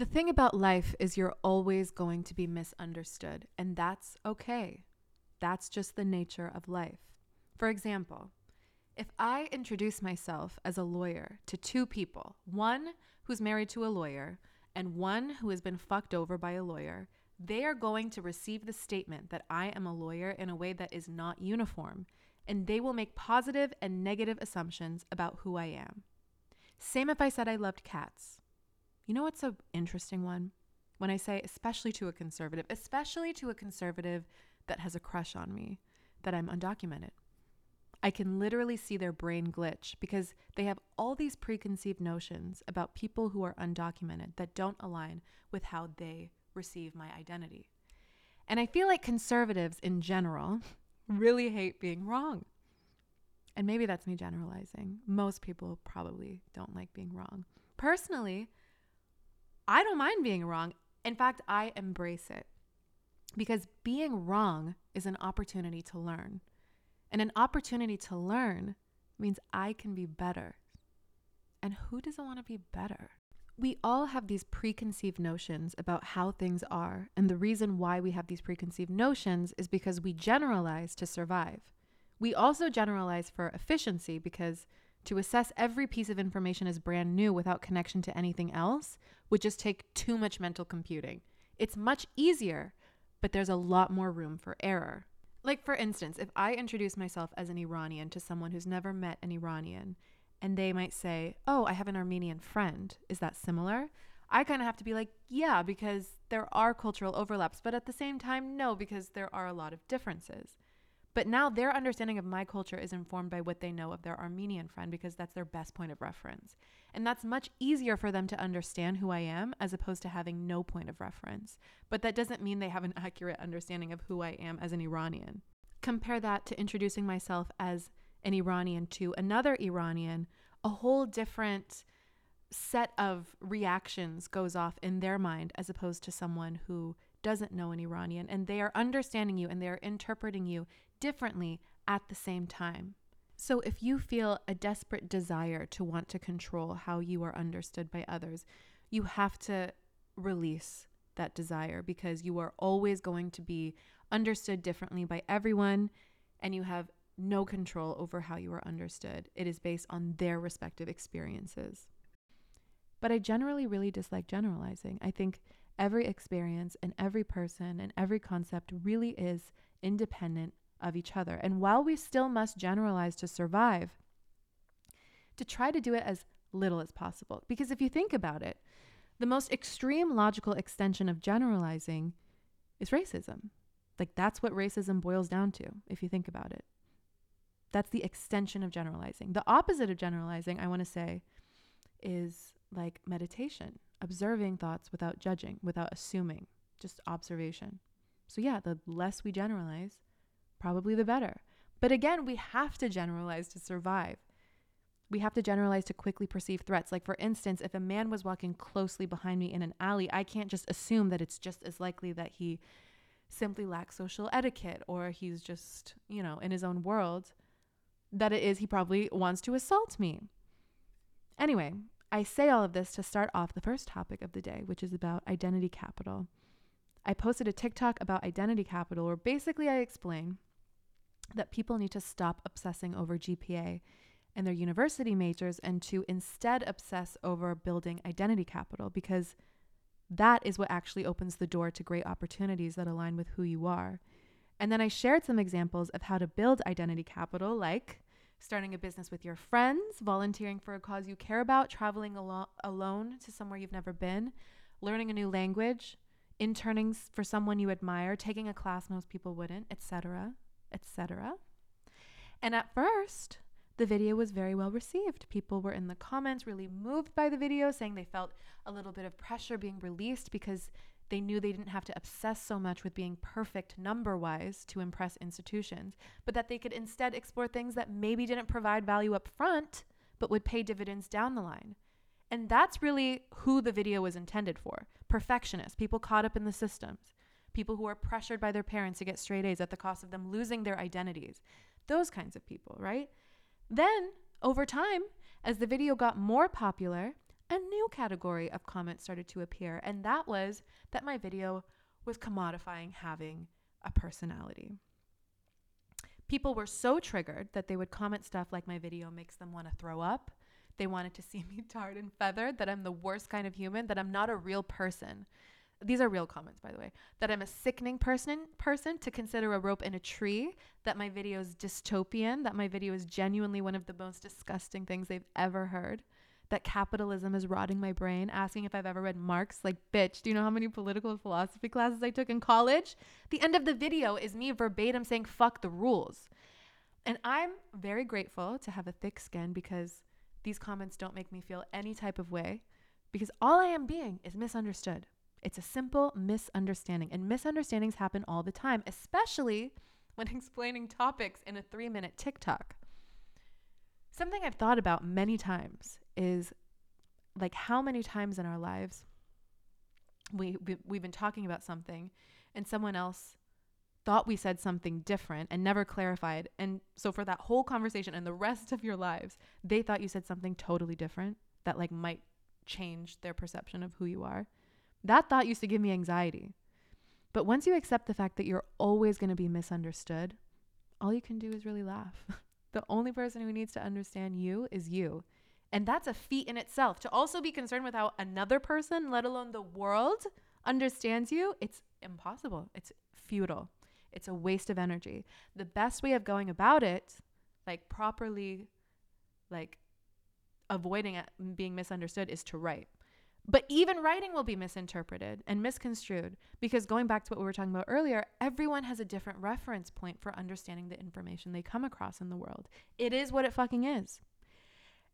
The thing about life is you're always going to be misunderstood, and that's okay. That's just the nature of life. For example, if I introduce myself as a lawyer to two people, one who's married to a lawyer and one who has been fucked over by a lawyer, they are going to receive the statement that I am a lawyer in a way that is not uniform, and they will make positive and negative assumptions about who I am. Same if I said I loved cats. You know what's an interesting one? When I say, especially to a conservative, especially to a conservative that has a crush on me, that I'm undocumented. I can literally see their brain glitch because they have all these preconceived notions about people who are undocumented that don't align with how they receive my identity. And I feel like conservatives in general really hate being wrong. And maybe that's me generalizing. Most people probably don't like being wrong. Personally, I don't mind being wrong. In fact, I embrace it because being wrong is an opportunity to learn. And an opportunity to learn means I can be better. And who doesn't want to be better? We all have these preconceived notions about how things are. And the reason why we have these preconceived notions is because we generalize to survive. We also generalize for efficiency because to assess every piece of information as brand new without connection to anything else would just take too much mental computing. It's much easier, but there's a lot more room for error. Like, for instance, if I introduce myself as an Iranian to someone who's never met an Iranian, and they might say, Oh, I have an Armenian friend, is that similar? I kind of have to be like, Yeah, because there are cultural overlaps, but at the same time, no, because there are a lot of differences. But now their understanding of my culture is informed by what they know of their Armenian friend because that's their best point of reference. And that's much easier for them to understand who I am as opposed to having no point of reference. But that doesn't mean they have an accurate understanding of who I am as an Iranian. Compare that to introducing myself as an Iranian to another Iranian, a whole different set of reactions goes off in their mind as opposed to someone who doesn't know an Iranian and they are understanding you and they are interpreting you differently at the same time. So, if you feel a desperate desire to want to control how you are understood by others, you have to release that desire because you are always going to be understood differently by everyone and you have no control over how you are understood. It is based on their respective experiences. But I generally really dislike generalizing. I think every experience and every person and every concept really is independent of each other. And while we still must generalize to survive, to try to do it as little as possible. Because if you think about it, the most extreme logical extension of generalizing is racism. Like that's what racism boils down to, if you think about it. That's the extension of generalizing. The opposite of generalizing, I want to say, is like meditation, observing thoughts without judging, without assuming, just observation. So, yeah, the less we generalize, probably the better. But again, we have to generalize to survive. We have to generalize to quickly perceive threats. Like, for instance, if a man was walking closely behind me in an alley, I can't just assume that it's just as likely that he simply lacks social etiquette or he's just, you know, in his own world, that it is he probably wants to assault me. Anyway, I say all of this to start off the first topic of the day, which is about identity capital. I posted a TikTok about identity capital where basically I explain that people need to stop obsessing over GPA and their university majors and to instead obsess over building identity capital because that is what actually opens the door to great opportunities that align with who you are. And then I shared some examples of how to build identity capital, like starting a business with your friends, volunteering for a cause you care about, traveling alo- alone to somewhere you've never been, learning a new language, interning for someone you admire, taking a class most people wouldn't, etc etc. And at first, the video was very well received. People were in the comments really moved by the video, saying they felt a little bit of pressure being released because they knew they didn't have to obsess so much with being perfect number wise to impress institutions, but that they could instead explore things that maybe didn't provide value up front, but would pay dividends down the line. And that's really who the video was intended for perfectionists, people caught up in the systems people who are pressured by their parents to get straight A's at the cost of them losing their identities. Those kinds of people, right? Then, over time, as the video got more popular, a new category of comments started to appear, and that was that my video was commodifying having a personality. People were so triggered that they would comment stuff like my video makes them want to throw up. They wanted to see me tarred and feathered, that I'm the worst kind of human, that I'm not a real person. These are real comments, by the way. That I'm a sickening person, person to consider a rope in a tree. That my video is dystopian. That my video is genuinely one of the most disgusting things they've ever heard that capitalism is rotting my brain, asking if I've ever read Marx. Like, bitch, do you know how many political philosophy classes I took in college? The end of the video is me verbatim saying, fuck the rules. And I'm very grateful to have a thick skin because these comments don't make me feel any type of way because all I am being is misunderstood. It's a simple misunderstanding, and misunderstandings happen all the time, especially when explaining topics in a three minute TikTok. Something I've thought about many times is like how many times in our lives we, we we've been talking about something and someone else thought we said something different and never clarified and so for that whole conversation and the rest of your lives they thought you said something totally different that like might change their perception of who you are that thought used to give me anxiety but once you accept the fact that you're always going to be misunderstood all you can do is really laugh the only person who needs to understand you is you and that's a feat in itself. To also be concerned with how another person, let alone the world, understands you, it's impossible. It's futile. It's a waste of energy. The best way of going about it, like properly, like avoiding being misunderstood, is to write. But even writing will be misinterpreted and misconstrued because going back to what we were talking about earlier, everyone has a different reference point for understanding the information they come across in the world. It is what it fucking is.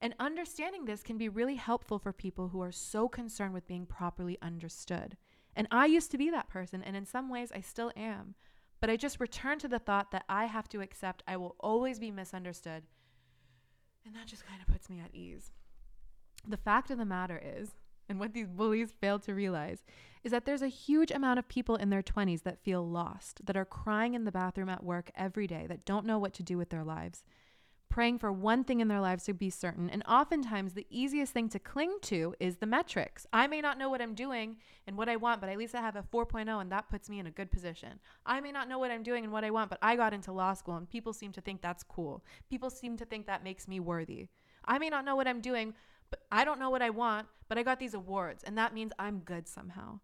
And understanding this can be really helpful for people who are so concerned with being properly understood. And I used to be that person, and in some ways I still am. But I just return to the thought that I have to accept I will always be misunderstood. And that just kind of puts me at ease. The fact of the matter is, and what these bullies fail to realize, is that there's a huge amount of people in their 20s that feel lost, that are crying in the bathroom at work every day, that don't know what to do with their lives praying for one thing in their lives to be certain. And oftentimes, the easiest thing to cling to is the metrics. I may not know what I'm doing and what I want, but at least I have a 4.0 and that puts me in a good position. I may not know what I'm doing and what I want, but I got into law school and people seem to think that's cool. People seem to think that makes me worthy. I may not know what I'm doing, but I don't know what I want, but I got these awards and that means I'm good somehow.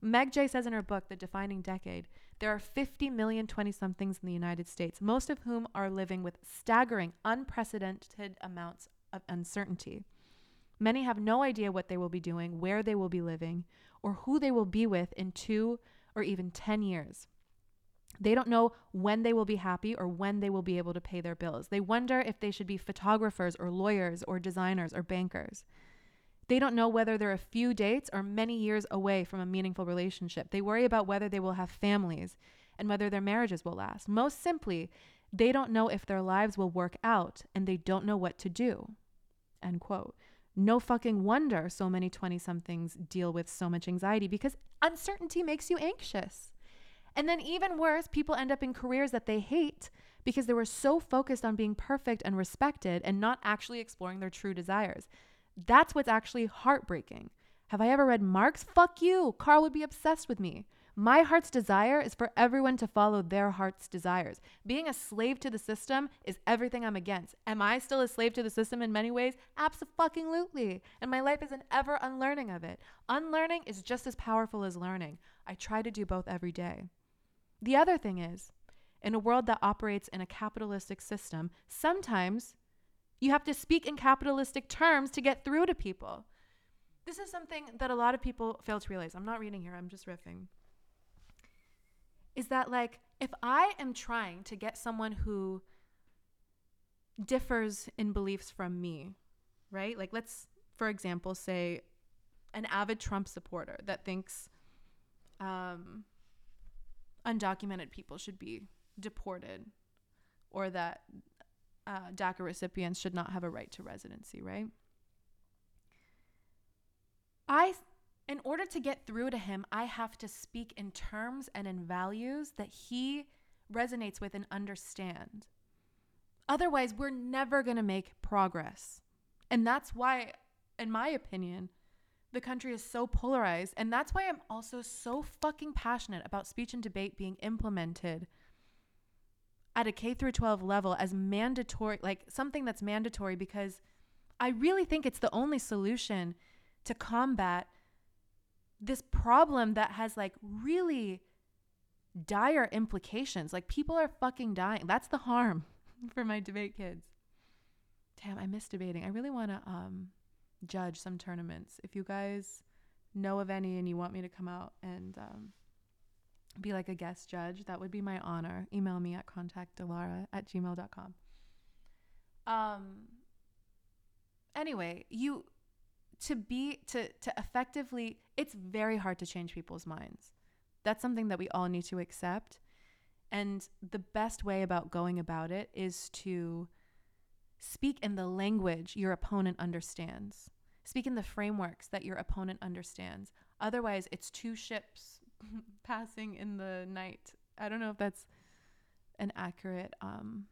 Meg Jay says in her book, The Defining Decade, there are 50 million 20 somethings in the United States, most of whom are living with staggering, unprecedented amounts of uncertainty. Many have no idea what they will be doing, where they will be living, or who they will be with in two or even 10 years. They don't know when they will be happy or when they will be able to pay their bills. They wonder if they should be photographers or lawyers or designers or bankers. They don't know whether they're a few dates or many years away from a meaningful relationship. They worry about whether they will have families and whether their marriages will last. Most simply, they don't know if their lives will work out and they don't know what to do. End quote. No fucking wonder so many 20 somethings deal with so much anxiety because uncertainty makes you anxious. And then, even worse, people end up in careers that they hate because they were so focused on being perfect and respected and not actually exploring their true desires. That's what's actually heartbreaking. Have I ever read Marx? Fuck you. Karl would be obsessed with me. My heart's desire is for everyone to follow their heart's desires. Being a slave to the system is everything I'm against. Am I still a slave to the system in many ways? Absolutely. And my life is an ever unlearning of it. Unlearning is just as powerful as learning. I try to do both every day. The other thing is, in a world that operates in a capitalistic system, sometimes you have to speak in capitalistic terms to get through to people. This is something that a lot of people fail to realize. I'm not reading here, I'm just riffing. Is that like if I am trying to get someone who differs in beliefs from me, right? Like let's for example say an avid Trump supporter that thinks um, undocumented people should be deported or that uh, DACA recipients should not have a right to residency, right? I, in order to get through to him, I have to speak in terms and in values that he resonates with and understand. Otherwise, we're never going to make progress. And that's why in my opinion, the country is so polarized. And that's why I'm also so fucking passionate about speech and debate being implemented at a K through 12 level as mandatory, like something that's mandatory, because I really think it's the only solution to combat this problem that has like really dire implications. Like people are fucking dying. That's the harm for my debate kids. Damn, I miss debating. I really want to um judge some tournaments. If you guys know of any and you want me to come out and um, be like a guest judge, that would be my honor. Email me at contactdellara at gmail.com. Um, anyway, you to be to to effectively it's very hard to change people's minds. That's something that we all need to accept. And the best way about going about it is to Speak in the language your opponent understands. Speak in the frameworks that your opponent understands. Otherwise, it's two ships passing in the night. I don't know if that's an accurate um,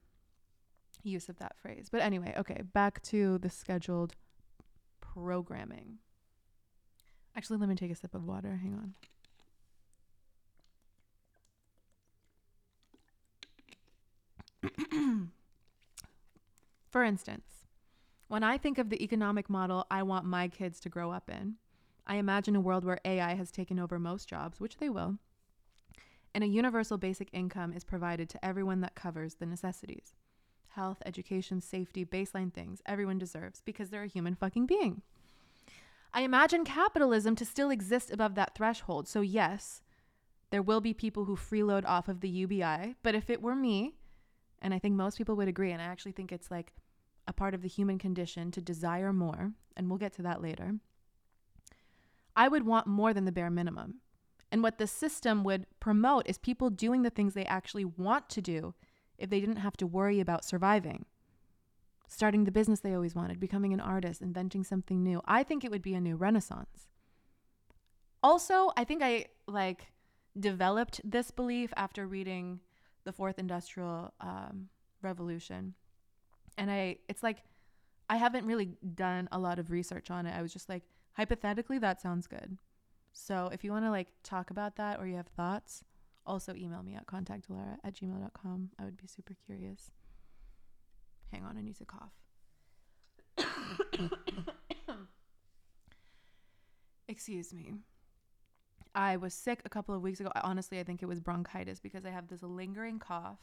use of that phrase. But anyway, okay, back to the scheduled programming. Actually, let me take a sip of water. Hang on. For instance, when I think of the economic model I want my kids to grow up in, I imagine a world where AI has taken over most jobs, which they will, and a universal basic income is provided to everyone that covers the necessities health, education, safety, baseline things everyone deserves because they're a human fucking being. I imagine capitalism to still exist above that threshold. So, yes, there will be people who freeload off of the UBI, but if it were me, and I think most people would agree, and I actually think it's like a part of the human condition to desire more, and we'll get to that later, I would want more than the bare minimum. And what the system would promote is people doing the things they actually want to do if they didn't have to worry about surviving. Starting the business they always wanted, becoming an artist, inventing something new. I think it would be a new renaissance. Also, I think I like developed this belief after reading The Fourth Industrial um, Revolution and I it's like I haven't really done a lot of research on it. I was just like hypothetically that sounds good. So if you want to like talk about that or you have thoughts, also email me at contactdellara at gmail.com. I would be super curious. Hang on, I need to cough. Excuse me. I was sick a couple of weeks ago. Honestly, I think it was bronchitis because I have this lingering cough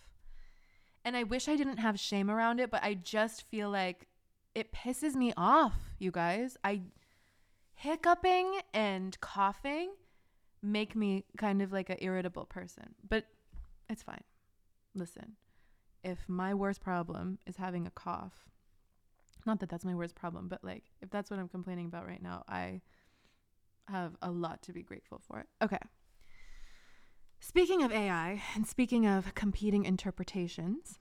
and I wish I didn't have shame around it, but I just feel like it pisses me off, you guys. I hiccuping and coughing make me kind of like an irritable person, but it's fine. Listen, if my worst problem is having a cough, not that that's my worst problem, but like if that's what I'm complaining about right now, I have a lot to be grateful for. Okay. Speaking of AI and speaking of competing interpretations,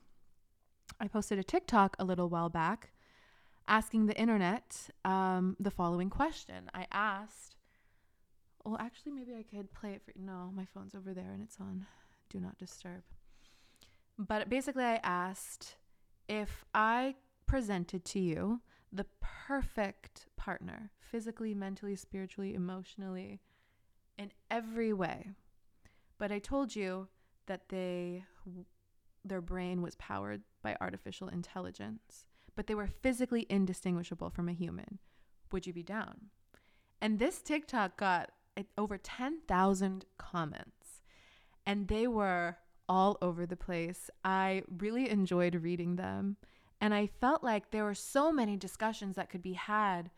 I posted a TikTok a little while back asking the internet um, the following question. I asked, well, actually, maybe I could play it for you. No, my phone's over there and it's on Do Not Disturb. But basically, I asked if I presented to you the perfect partner, physically, mentally, spiritually, emotionally, in every way but I told you that they their brain was powered by artificial intelligence, but they were physically indistinguishable from a human. Would you be down? And this TikTok got over 10,000 comments, and they were all over the place. I really enjoyed reading them, and I felt like there were so many discussions that could be had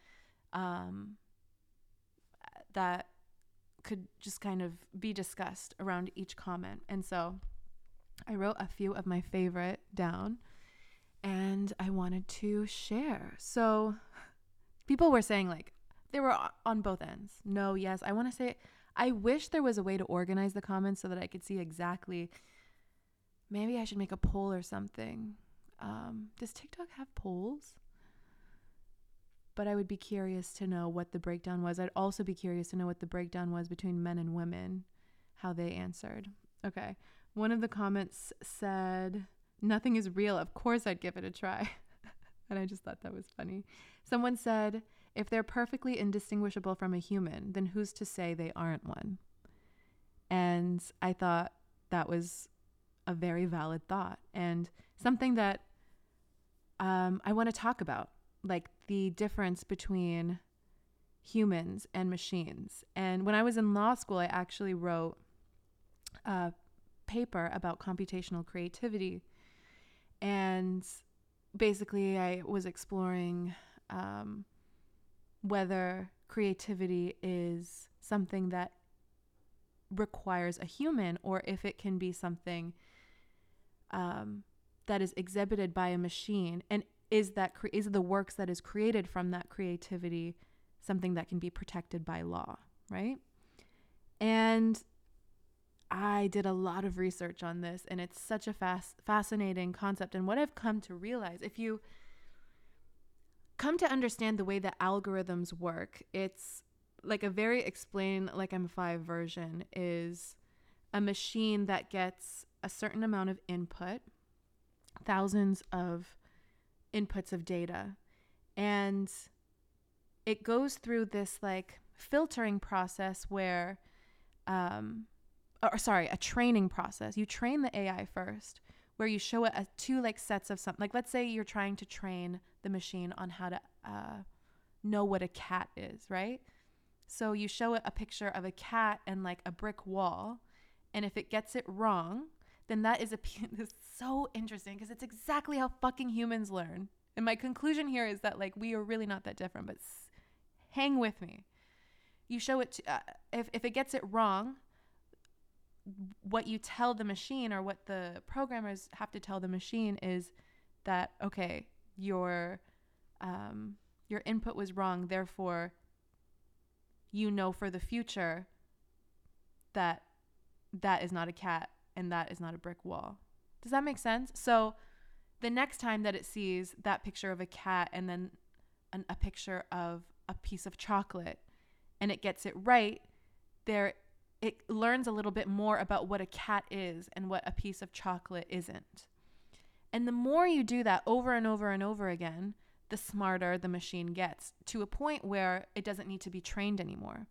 um, that could just kind of be discussed around each comment. And so I wrote a few of my favorite down and I wanted to share. So people were saying, like, they were on both ends. No, yes. I want to say, I wish there was a way to organize the comments so that I could see exactly. Maybe I should make a poll or something. Um, does TikTok have polls? But I would be curious to know what the breakdown was. I'd also be curious to know what the breakdown was between men and women, how they answered. Okay. One of the comments said, Nothing is real. Of course, I'd give it a try. and I just thought that was funny. Someone said, If they're perfectly indistinguishable from a human, then who's to say they aren't one? And I thought that was a very valid thought and something that um, I want to talk about, like the difference between humans and machines. And when I was in law school, I actually wrote a paper about computational creativity. And basically, I was exploring um, whether creativity is something that requires a human or if it can be something um, that is exhibited by a machine and is that cre- is the works that is created from that creativity something that can be protected by law right? And I did a lot of research on this and it's such a fast fascinating concept. And what I've come to realize if you come to understand the way that algorithms work it's like a very explain like I'm 5 version is a machine that gets a certain amount of input thousands of inputs of data. And it goes through this like filtering process where um or sorry a training process. You train the ai first where you show it a two like sets of something like let's say you're trying to train the machine on how to uh, know what a cat is right? So you show it a picture of a cat and like a brick wall and if it gets it wrong then that is a this is so interesting because it's exactly how fucking humans learn. And my conclusion here is that like we are really not that different, but s- hang with me. You show it to, uh, if if it gets it wrong, what you tell the machine or what the programmers have to tell the machine is that okay, your um, your input was wrong, therefore you know for the future that that is not a cat and that is not a brick wall. Does that make sense? So the next time that it sees that picture of a cat and then an, a picture of a piece of chocolate and it gets it right, there it learns a little bit more about what a cat is and what a piece of chocolate isn't. And the more you do that over and over and over again, the smarter the machine gets to a point where it doesn't need to be trained anymore.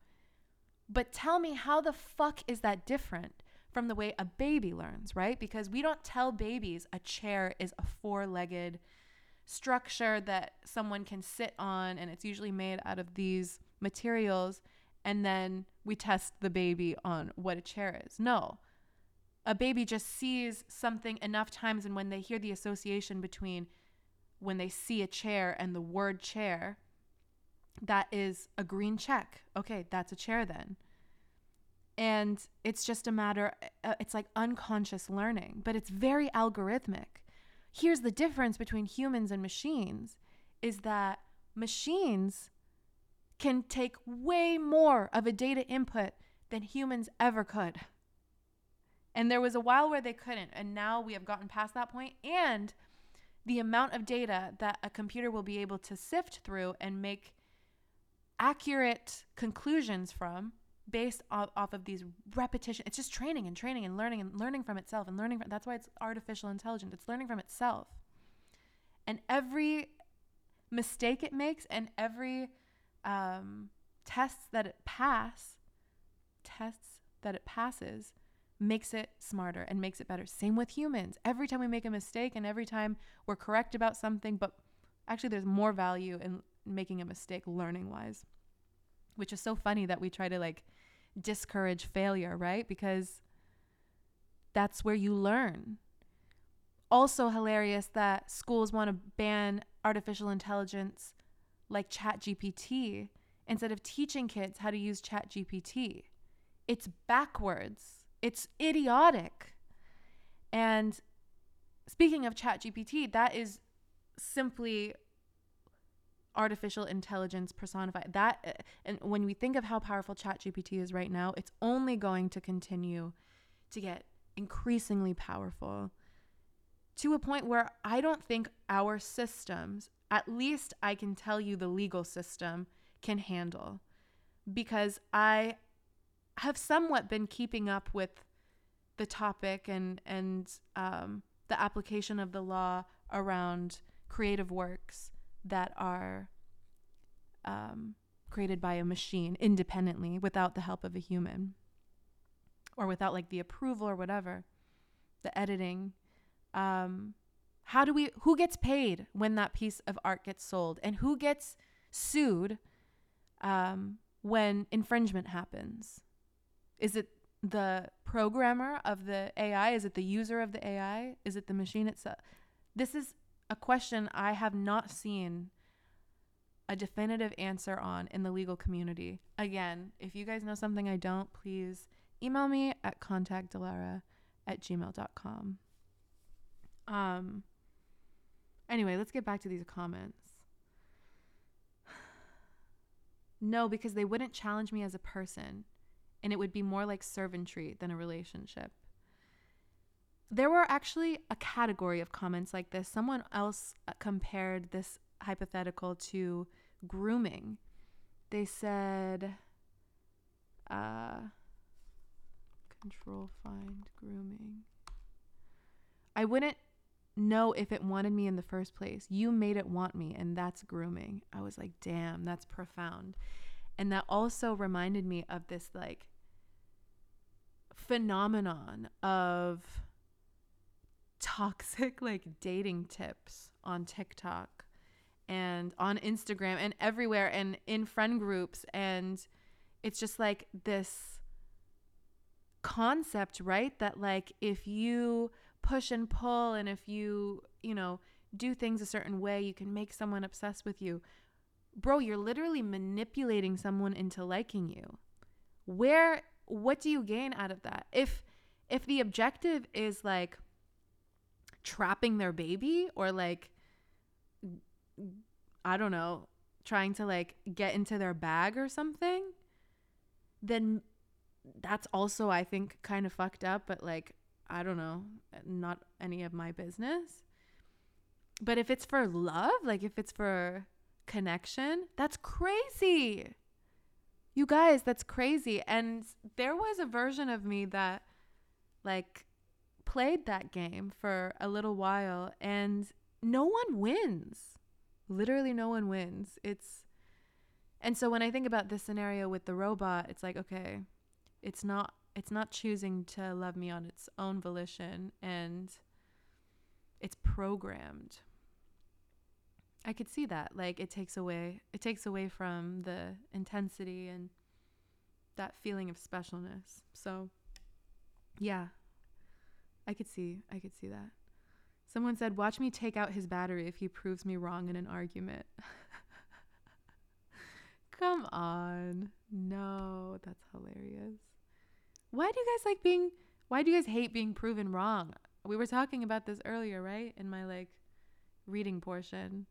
But tell me, how the fuck is that different from the way a baby learns, right? Because we don't tell babies a chair is a four legged structure that someone can sit on, and it's usually made out of these materials. And then we test the baby on what a chair is. No. A baby just sees something enough times, and when they hear the association between when they see a chair and the word chair, that is a green check. Okay, that's a chair then and it's just a matter uh, it's like unconscious learning but it's very algorithmic. Here's the difference between humans and machines is that machines can take way more of a data input than humans ever could. And there was a while where they couldn't and now we have gotten past that point and the amount of data that a computer will be able to sift through and make accurate conclusions from based off, off of these repetition it's just training and training and learning and learning from itself and learning from, that's why it's artificial intelligence it's learning from itself. And every mistake it makes and every um, tests that it pass tests that it passes makes it smarter and makes it better. Same with humans. Every time we make a mistake and every time we're correct about something but actually there's more value in making a mistake learning wise which is so funny that we try to like discourage failure, right? Because that's where you learn. Also, hilarious that schools want to ban artificial intelligence like ChatGPT instead of teaching kids how to use ChatGPT. It's backwards, it's idiotic. And speaking of ChatGPT, that is simply artificial intelligence personified that uh, and when we think of how powerful ChatGPT is right now it's only going to continue to get increasingly powerful to a point where I don't think our systems at least I can tell you the legal system can handle. Because I have somewhat been keeping up with the topic and and um, the application of the law around creative works that are um, created by a machine independently without the help of a human or without like the approval or whatever, the editing. Um, how do we, who gets paid when that piece of art gets sold and who gets sued um, when infringement happens? Is it the programmer of the AI? Is it the user of the AI? Is it the machine itself? This is a question I have not seen a definitive answer on in the legal community. Again, if you guys know something I don't, please email me at contactdellara at gmail.com. Um, anyway, let's get back to these comments. No, because they wouldn't challenge me as a person, and it would be more like servantry than a relationship. There were actually a category of comments like this. Someone else uh, compared this hypothetical to grooming. They said, uh, control find grooming. I wouldn't know if it wanted me in the first place. You made it want me, and that's grooming. I was like, damn, that's profound. And that also reminded me of this like phenomenon of toxic like dating tips on TikTok and on Instagram and everywhere and in friend groups and it's just like this concept, right? That like if you push and pull and if you, you know, do things a certain way, you can make someone obsessed with you. Bro, you're literally manipulating someone into liking you. Where what do you gain out of that? If if the objective is like trapping their baby or like I don't know, trying to like get into their bag or something, then that's also I think kind of fucked up, but like I don't know, not any of my business. But if it's for love, like if it's for connection, that's crazy. You guys, that's crazy. And there was a version of me that like played that game for a little while and no one wins. Literally no one wins. It's and so when I think about this scenario with the robot, it's like, okay, it's not it's not choosing to love me on its own volition and it's programmed. I could see that. Like it takes away it takes away from the intensity and that feeling of specialness. So yeah. I could see I could see that. Someone said, "Watch me take out his battery if he proves me wrong in an argument." Come on. No, that's hilarious. Why do you guys like being why do you guys hate being proven wrong? We were talking about this earlier, right? In my like reading portion.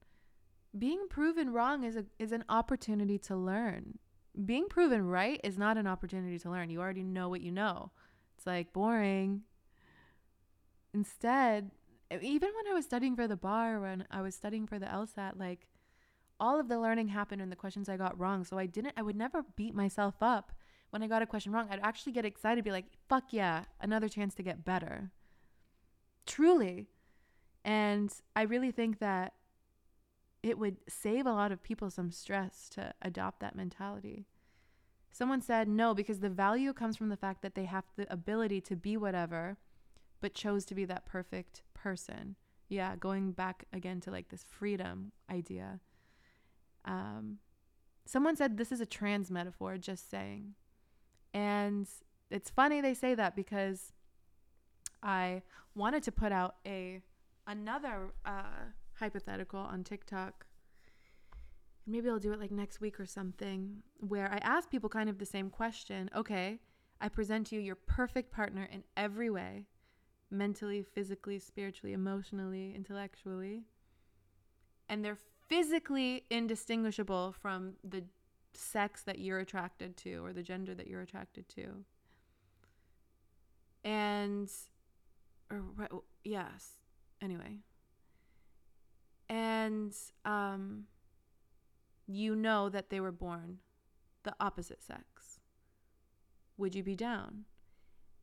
Being proven wrong is a is an opportunity to learn. Being proven right is not an opportunity to learn. You already know what you know. It's like boring. Instead, even when I was studying for the bar, when I was studying for the LSAT, like all of the learning happened in the questions I got wrong. So I didn't I would never beat myself up when I got a question wrong, I'd actually get excited, be like, fuck yeah, another chance to get better. Truly. And I really think that it would save a lot of people some stress to adopt that mentality. Someone said no, because the value comes from the fact that they have the ability to be whatever, but chose to be that perfect person. Yeah, going back again to like this freedom idea. Um, someone said this is a trans metaphor, just saying. And it's funny they say that because I wanted to put out a another uh, hypothetical on TikTok. Maybe I'll do it like next week or something where I ask people kind of the same question. Okay, I present to you your perfect partner in every way mentally, physically, spiritually, emotionally, intellectually. And they're physically indistinguishable from the sex that you're attracted to or the gender that you're attracted to. And, or, yes, anyway. And um, you know that they were born the opposite sex. Would you be down?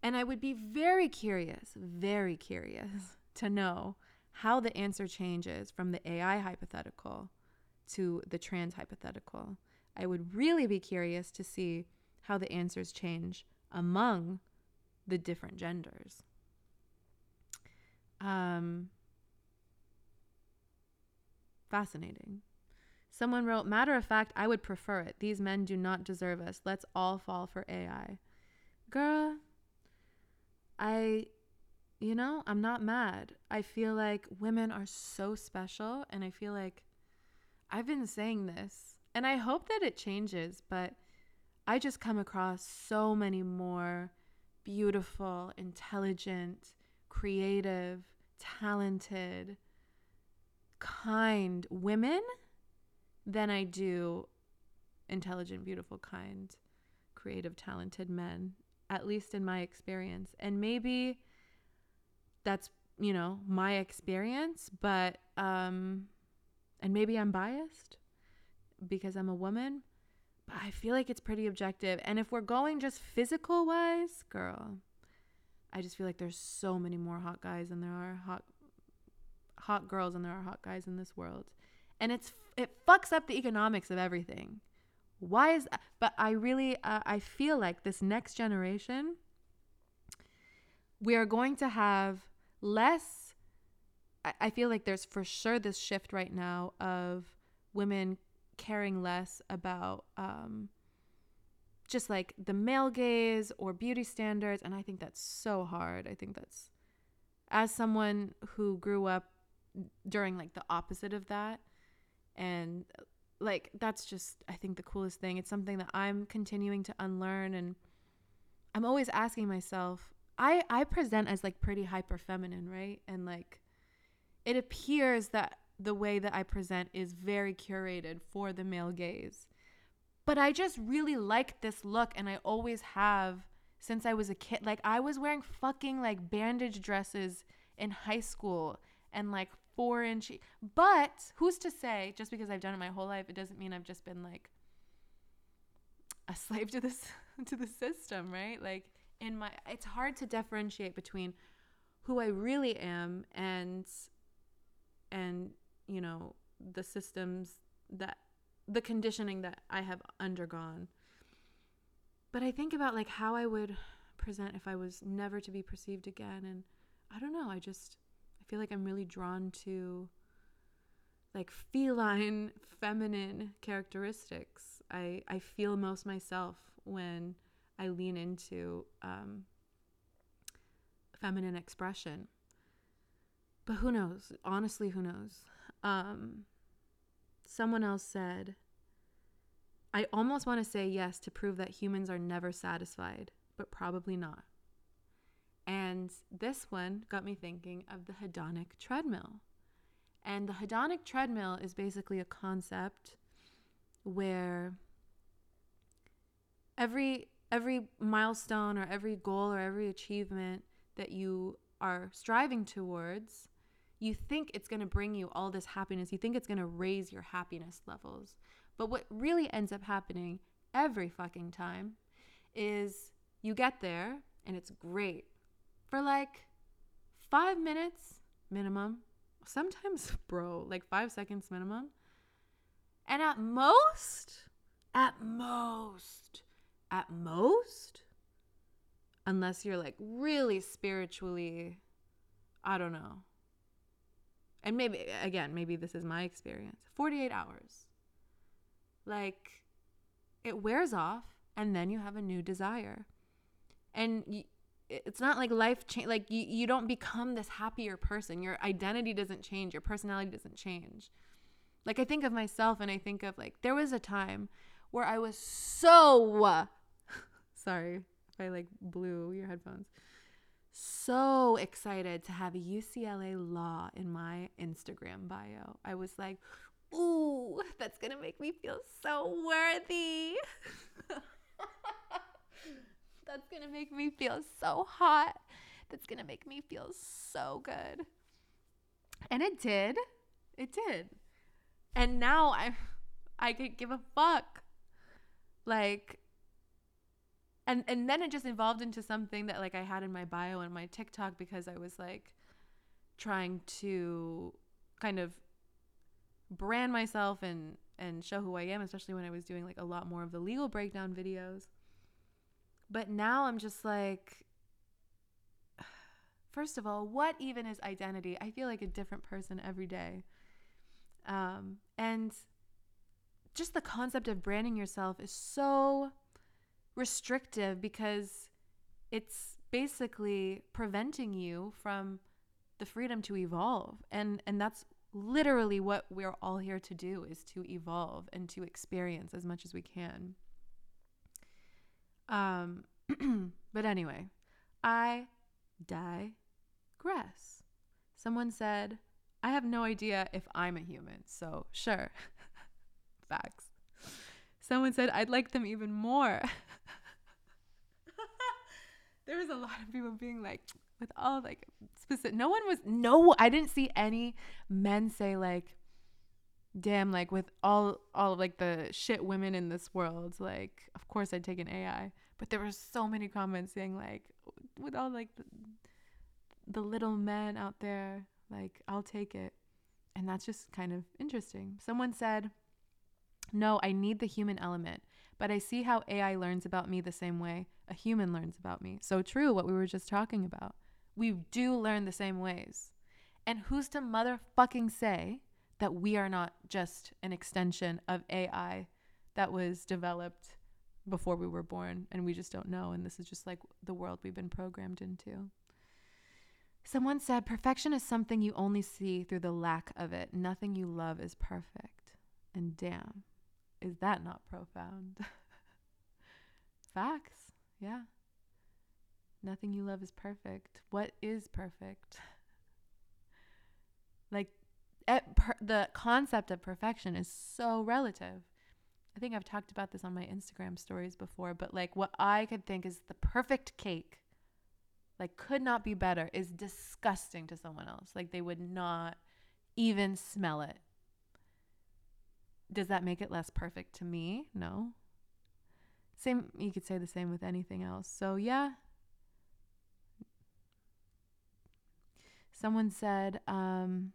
And I would be very curious, very curious to know how the answer changes from the AI hypothetical to the trans hypothetical. I would really be curious to see how the answers change among the different genders. Um, fascinating. Someone wrote, Matter of fact, I would prefer it. These men do not deserve us. Let's all fall for AI. Girl, I, you know, I'm not mad. I feel like women are so special. And I feel like I've been saying this, and I hope that it changes, but I just come across so many more beautiful, intelligent, creative, talented, kind women than I do intelligent, beautiful, kind, creative, talented men, at least in my experience. And maybe that's, you know, my experience, but, um, and maybe I'm biased because I'm a woman, but I feel like it's pretty objective. And if we're going just physical wise, girl, I just feel like there's so many more hot guys than there are hot hot girls and there are hot guys in this world. And it's it fucks up the economics of everything. Why is that? but I really uh, I feel like this next generation we are going to have less I, I feel like there's for sure this shift right now of women caring less about um, just like the male gaze or beauty standards. And I think that's so hard. I think that's, as someone who grew up during like the opposite of that, and like that's just, I think, the coolest thing. It's something that I'm continuing to unlearn. And I'm always asking myself, I, I present as like pretty hyper feminine, right? And like, it appears that the way that I present is very curated for the male gaze. But I just really like this look and I always have since I was a kid. Like I was wearing fucking like bandage dresses in high school and like four inch. But who's to say just because I've done it my whole life, it doesn't mean I've just been like a slave to this to the system, right? Like in my, it's hard to differentiate between who I really am and and you know, the systems that the conditioning that I have undergone. But I think about like how I would present if I was never to be perceived again and I don't know, I just feel like I'm really drawn to like feline feminine characteristics. I I feel most myself when I lean into um, feminine expression. But who knows? Honestly, who knows? Um, someone else said, I almost want to say yes to prove that humans are never satisfied, but probably not. And this one got me thinking of the hedonic treadmill. And the hedonic treadmill is basically a concept where every every milestone or every goal or every achievement that you are striving towards you think it's going to bring you all this happiness. You think it's going to raise your happiness levels. But what really ends up happening every fucking time is you get there and it's great for like five minutes minimum. Sometimes, bro, like five seconds minimum. And at most, at most, at most, unless you're like really spiritually, I don't know, and maybe again maybe this is my experience 48 hours like it wears off and then you have a new desire and you, it's not like life change like you, you don't become this happier person your identity doesn't change your personality doesn't change like i think of myself and i think of like there was a time where i was so sorry if i like blew your headphones so excited to have UCLA law in my Instagram bio. I was like, ooh, that's to make me feel so worthy. that's going to make me feel so hot. That's going to make me feel so good. And it did. It did. And now I I could give a fuck. Like and and then it just evolved into something that like I had in my bio and my TikTok because I was like trying to kind of brand myself and and show who I am, especially when I was doing like a lot more of the legal breakdown videos. But now I'm just like first of all, what even is identity? I feel like a different person every day. Um, and just the concept of branding yourself is so restrictive because it's basically preventing you from the freedom to evolve and and that's literally what we're all here to do is to evolve and to experience as much as we can um but anyway i digress. Someone said i have no idea if i'm a human so sure. Facts. Someone said i'd like them even more. There was a lot of people being like with all like specific no one was no i didn't see any men say like damn like with all all like the shit women in this world like of course i'd take an ai but there were so many comments saying like with all like the, the little men out there like i'll take it. And that's just kind of interesting. Someone said no i need the human element but i see how ai learns about me the same way a human learns about me. So true what we were just talking about. We do learn the same ways. And who's to motherfucking say that we are not just an extension of AI that was developed before we were born and we just don't know? And this is just like the world we've been programmed into. Someone said, Perfection is something you only see through the lack of it. Nothing you love is perfect. And damn, is that not profound? Facts. Yeah. Nothing you love is perfect. What is perfect? like, per- the concept of perfection is so relative. I think I've talked about this on my Instagram stories before, but like what I could think is the perfect cake, like could not be better, is disgusting to someone else. Like they would not even smell it. Does that make it less perfect to me? No. Same, you could say the same with anything else. So, yeah, Someone said, um,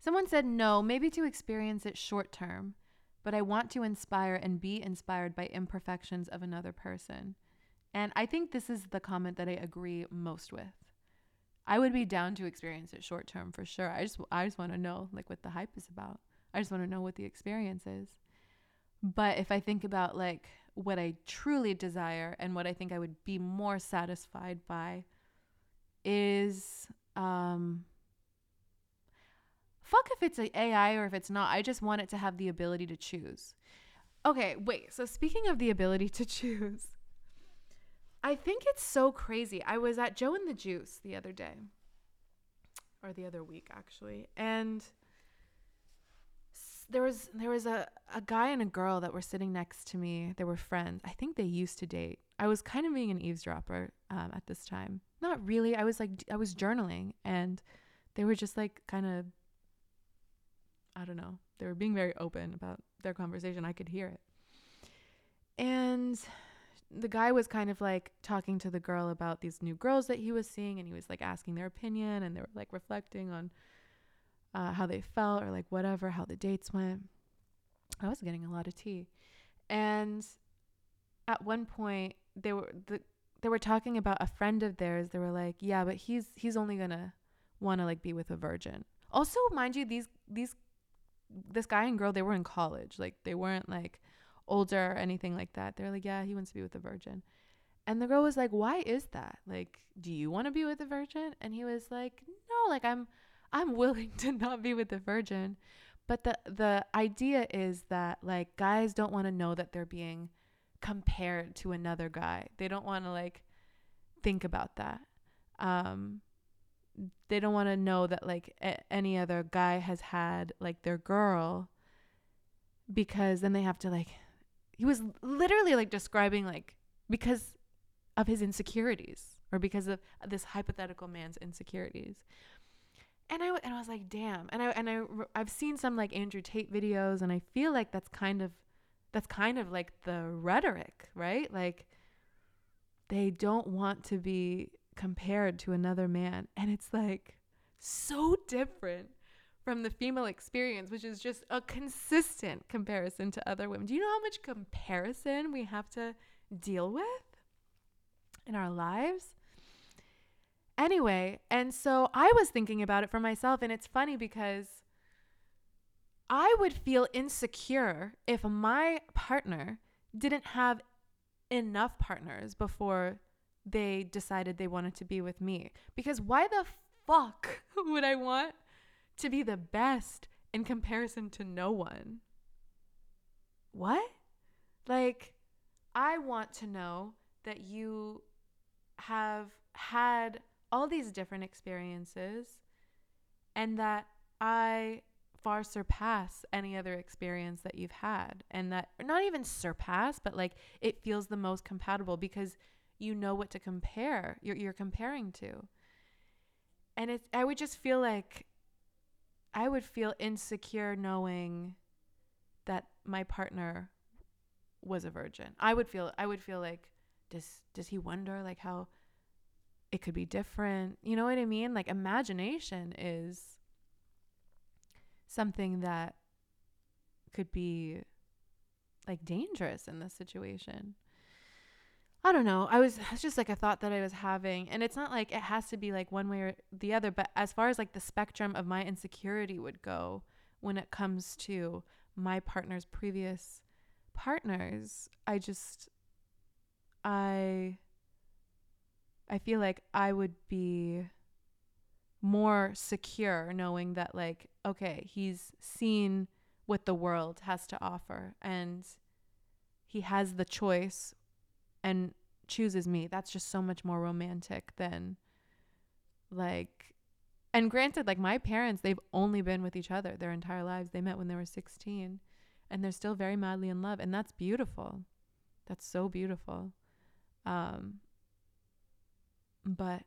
Someone said, no, maybe to experience it short term, but I want to inspire and be inspired by imperfections of another person. And I think this is the comment that I agree most with. I would be down to experience it short term for sure. I just I just want to know like what the hype is about. I just want to know what the experience is. But if I think about like what I truly desire and what I think I would be more satisfied by is um fuck if it's an AI or if it's not. I just want it to have the ability to choose. Okay, wait. So speaking of the ability to choose, I think it's so crazy. I was at Joe and the Juice the other day or the other week actually, and there was there was a, a guy and a girl that were sitting next to me. They were friends. I think they used to date. I was kind of being an eavesdropper um, at this time. Not really. I was like I was journaling, and they were just like kind of. I don't know. They were being very open about their conversation. I could hear it. And the guy was kind of like talking to the girl about these new girls that he was seeing, and he was like asking their opinion, and they were like reflecting on uh, how they felt or like whatever, how the dates went. I was getting a lot of tea. And at one point they were the they were talking about a friend of theirs. They were like, "Yeah, but he's he's only going to want to like be with a virgin." Also, mind you, these these this guy and girl, they were in college. Like they weren't like older or anything like that. They're like, "Yeah, he wants to be with a virgin." And the girl was like, "Why is that? Like, do you want to be with a virgin?" And he was like, "No, like I'm I'm willing to not be with a virgin. But the the idea is that like guys don't want to know that they're being compared to another guy. They don't want to like think about that. Um they don't want to know that like a- any other guy has had like their girl because then they have to like he was literally like describing like because of his insecurities or because of this hypothetical man's insecurities and I and I was like, damn. And I and I I've seen some like Andrew Tate videos, and I feel like that's kind of that's kind of like the rhetoric, right? Like they don't want to be compared to another man. And it's like so different from the female experience, which is just a consistent comparison to other women. Do you know how much comparison we have to deal with in our lives? Anyway, and so I was thinking about it for myself, and it's funny because I would feel insecure if my partner didn't have enough partners before they decided they wanted to be with me. Because why the fuck would I want to be the best in comparison to no one? What? Like, I want to know that you have had all these different experiences and that I far surpass any other experience that you've had and that not even surpass but like it feels the most compatible because you know what to compare you're, you're comparing to. And it's i would just feel like i would feel insecure knowing that my partner was a virgin. I would feel i would feel like does does he wonder like how it could be different? You know what i mean? Like imagination is something that could be like dangerous in this situation. I don't know. I was it's just like a thought that I was having and it's not like it has to be like one way or the other, but as far as like the spectrum of my insecurity would go when it comes to my partner's previous partners, I just I I feel like I would be more secure knowing that like okay he's seen what the world has to offer and he has the choice and chooses me that's just so much more romantic than like and granted like my parents they've only been with each other their entire lives. They met when they were 16 and they're still very madly in love and that's beautiful. That's so beautiful. Um but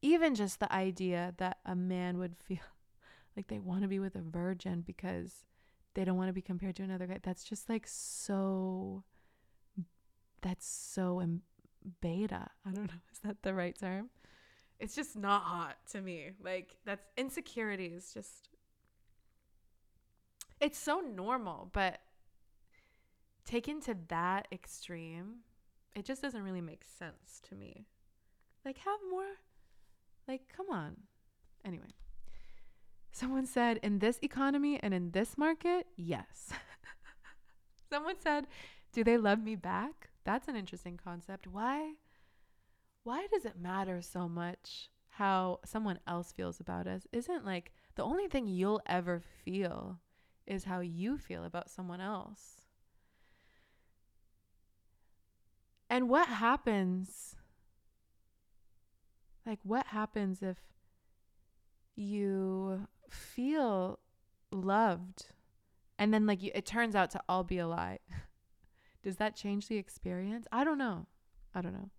even just the idea that a man would feel like they want to be with a virgin because they don't want to be compared to another guy that's just like so that's so Im- beta i don't know is that the right term it's just not hot to me like that's insecurity is just it's so normal but taken to that extreme it just doesn't really make sense to me like have more like, come on. Anyway, someone said, in this economy and in this market, yes. someone said, do they love me back? That's an interesting concept. Why? Why does it matter so much how someone else feels about us? Isn't like the only thing you'll ever feel is how you feel about someone else. And what happens like, what happens if you feel loved and then, like, you, it turns out to all be a lie? Does that change the experience? I don't know. I don't know.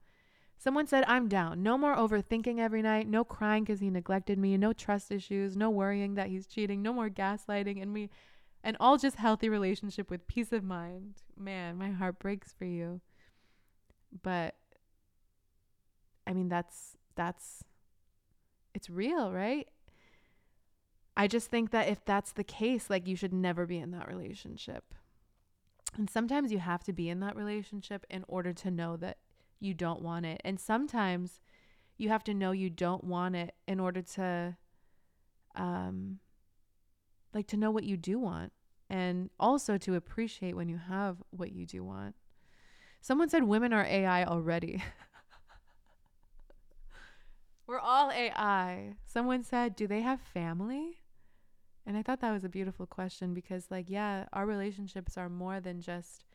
Someone said, I'm down. No more overthinking every night. No crying because he neglected me. No trust issues. No worrying that he's cheating. No more gaslighting. And me, and all just healthy relationship with peace of mind. Man, my heart breaks for you. But I mean, that's that's it's real, right? I just think that if that's the case, like you should never be in that relationship. And sometimes you have to be in that relationship in order to know that you don't want it. And sometimes you have to know you don't want it in order to um like to know what you do want and also to appreciate when you have what you do want. Someone said women are AI already. We're all AI. Someone said, Do they have family? And I thought that was a beautiful question because, like, yeah, our relationships are more than just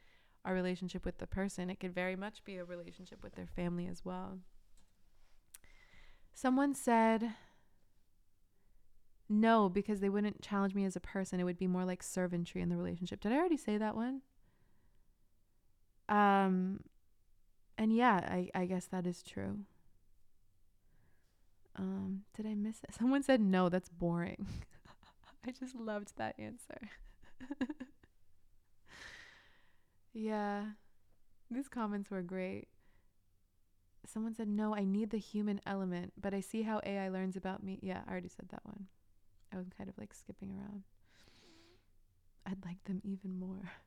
our relationship with the person, it could very much be a relationship with their family as well. Someone said, no, because they wouldn't challenge me as a person. It would be more like servantry in the relationship. Did I already say that one? Um, and yeah, I, I guess that is true. Um, did I miss it? Someone said no, that's boring. I just loved that answer. yeah. These comments were great. someone said, no, I need the human element, but I see how AI learns about me. Yeah, I already said that one. I was kind of like skipping around. I'd like them even more.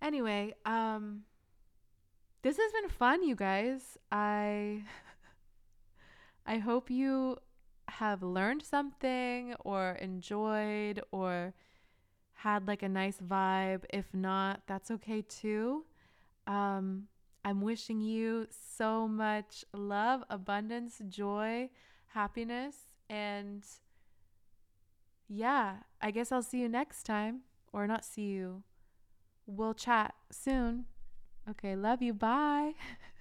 Anyway, um, this has been fun, you guys. I I hope you have learned something or enjoyed or had like a nice vibe. If not, that's okay too. Um, I'm wishing you so much love, abundance, joy, happiness, and yeah, I guess I'll see you next time, or not see you. We'll chat soon. Okay, love you. Bye.